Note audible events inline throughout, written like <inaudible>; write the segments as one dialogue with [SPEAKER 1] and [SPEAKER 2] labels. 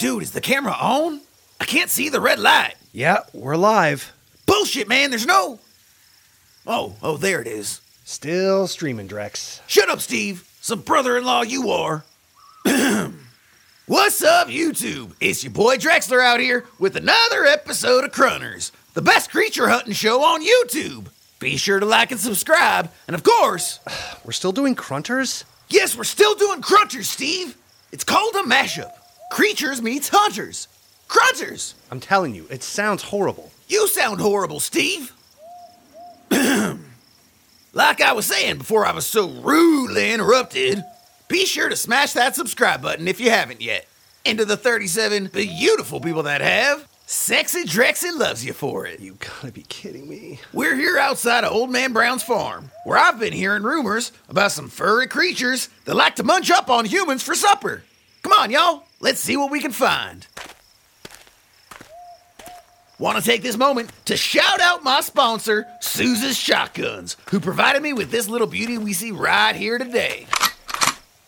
[SPEAKER 1] Dude, is the camera on? I can't see the red light.
[SPEAKER 2] Yeah, we're live.
[SPEAKER 1] Bullshit, man. There's no. Oh, oh, there it is.
[SPEAKER 2] Still streaming, Drex.
[SPEAKER 1] Shut up, Steve. Some brother in law you are. <clears throat> What's up, YouTube? It's your boy Drexler out here with another episode of Crunters, the best creature hunting show on YouTube. Be sure to like and subscribe, and of course, <sighs>
[SPEAKER 2] We're still doing Crunters?
[SPEAKER 1] yes, we're still doing Crunters, Steve. It's called a mashup. Creatures meets hunters. Crunters.
[SPEAKER 2] I'm telling you, it sounds horrible.
[SPEAKER 1] You sound horrible, Steve. <clears throat> like I was saying before I was so rudely interrupted, be sure to smash that subscribe button if you haven't yet. And to the 37 beautiful people that have, Sexy Drexy loves you for it.
[SPEAKER 2] You gotta be kidding me.
[SPEAKER 1] We're here outside of Old Man Brown's farm, where I've been hearing rumors about some furry creatures that like to munch up on humans for supper. Come on, y'all, let's see what we can find. Want to take this moment to shout out my sponsor, Susie's Shotguns, who provided me with this little beauty we see right here today.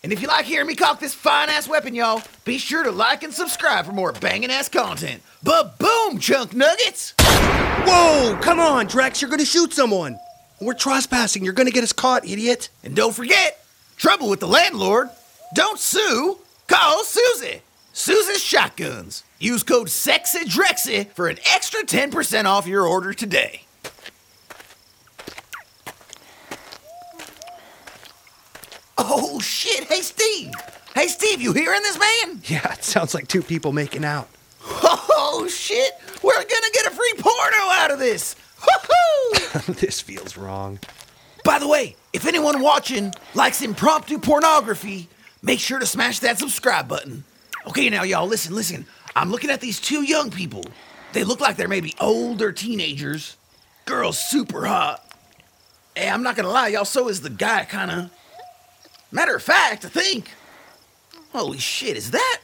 [SPEAKER 1] And if you like hearing me cock this fine ass weapon, y'all, be sure to like and subscribe for more banging ass content. But boom, chunk nuggets!
[SPEAKER 2] Whoa, come on, Drex, you're gonna shoot someone. We're trespassing, you're gonna get us caught, idiot.
[SPEAKER 1] And don't forget, trouble with the landlord. Don't sue, call Susie. Susie's Shotguns. Use code SEXYDREXY for an extra 10% off your order today. Oh shit, hey Steve. Hey Steve, you hearing this man?
[SPEAKER 2] Yeah, it sounds like two people making out.
[SPEAKER 1] Oh shit, we're gonna get a free porno out of this. Woohoo! <laughs>
[SPEAKER 2] this feels wrong.
[SPEAKER 1] By the way, if anyone watching likes impromptu pornography, make sure to smash that subscribe button. Okay, now, y'all, listen, listen. I'm looking at these two young people. They look like they're maybe older teenagers. Girl's super hot. Hey, I'm not gonna lie, y'all, so is the guy, kinda. Matter of fact, I think. Holy shit, is that.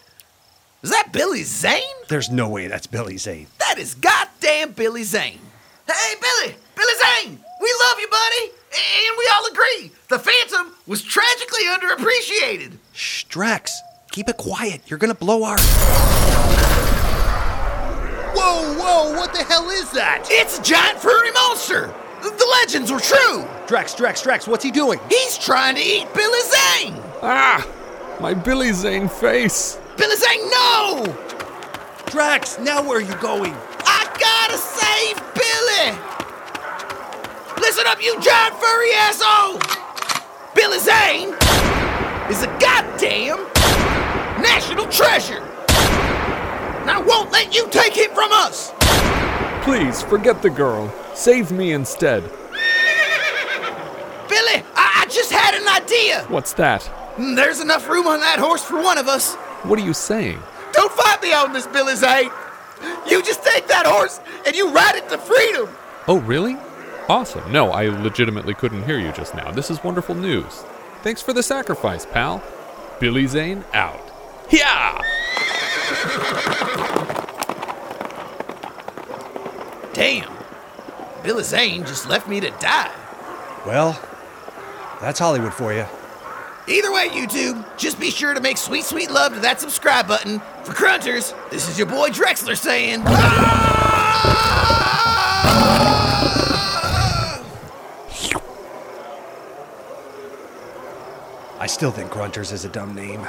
[SPEAKER 1] Is that Billy Zane?
[SPEAKER 2] There's no way that's Billy Zane.
[SPEAKER 1] That is goddamn Billy Zane. Hey, Billy! Billy Zane! We love you, buddy! And we all agree the Phantom was tragically underappreciated.
[SPEAKER 2] Shh, Drex, keep it quiet. You're gonna blow our. Whoa, whoa, what the hell is that?
[SPEAKER 1] It's a giant furry monster! The legends were true!
[SPEAKER 2] Drex, Drex, Drex, what's he doing?
[SPEAKER 1] He's trying to eat Billy Zane!
[SPEAKER 3] Ah! My Billy Zane face!
[SPEAKER 1] Billy Zane, no!
[SPEAKER 2] Drex, now where are you going?
[SPEAKER 1] I gotta save Billy! Listen up, you giant furry asshole! Billy Zane is a goddamn national treasure! And I won't let you take him from us!
[SPEAKER 3] Please, forget the girl. Save me instead. <laughs>
[SPEAKER 1] Billy, I, I just had an idea!
[SPEAKER 3] What's that?
[SPEAKER 1] Mm, there's enough room on that horse for one of us.
[SPEAKER 3] What are you saying?
[SPEAKER 1] Don't fight me on this, Billy Zane! You just take that horse and you ride it to freedom!
[SPEAKER 3] Oh, really? Awesome. No, I legitimately couldn't hear you just now. This is wonderful news. Thanks for the sacrifice, pal. Billy Zane out. Yeah!
[SPEAKER 1] Damn. Billy Zane just left me to die.
[SPEAKER 2] Well, that's Hollywood for you.
[SPEAKER 1] Either way, YouTube, just be sure to make sweet, sweet love to that subscribe button. For Crunters, this is your boy Drexler saying.
[SPEAKER 2] I still think Crunters is a dumb name.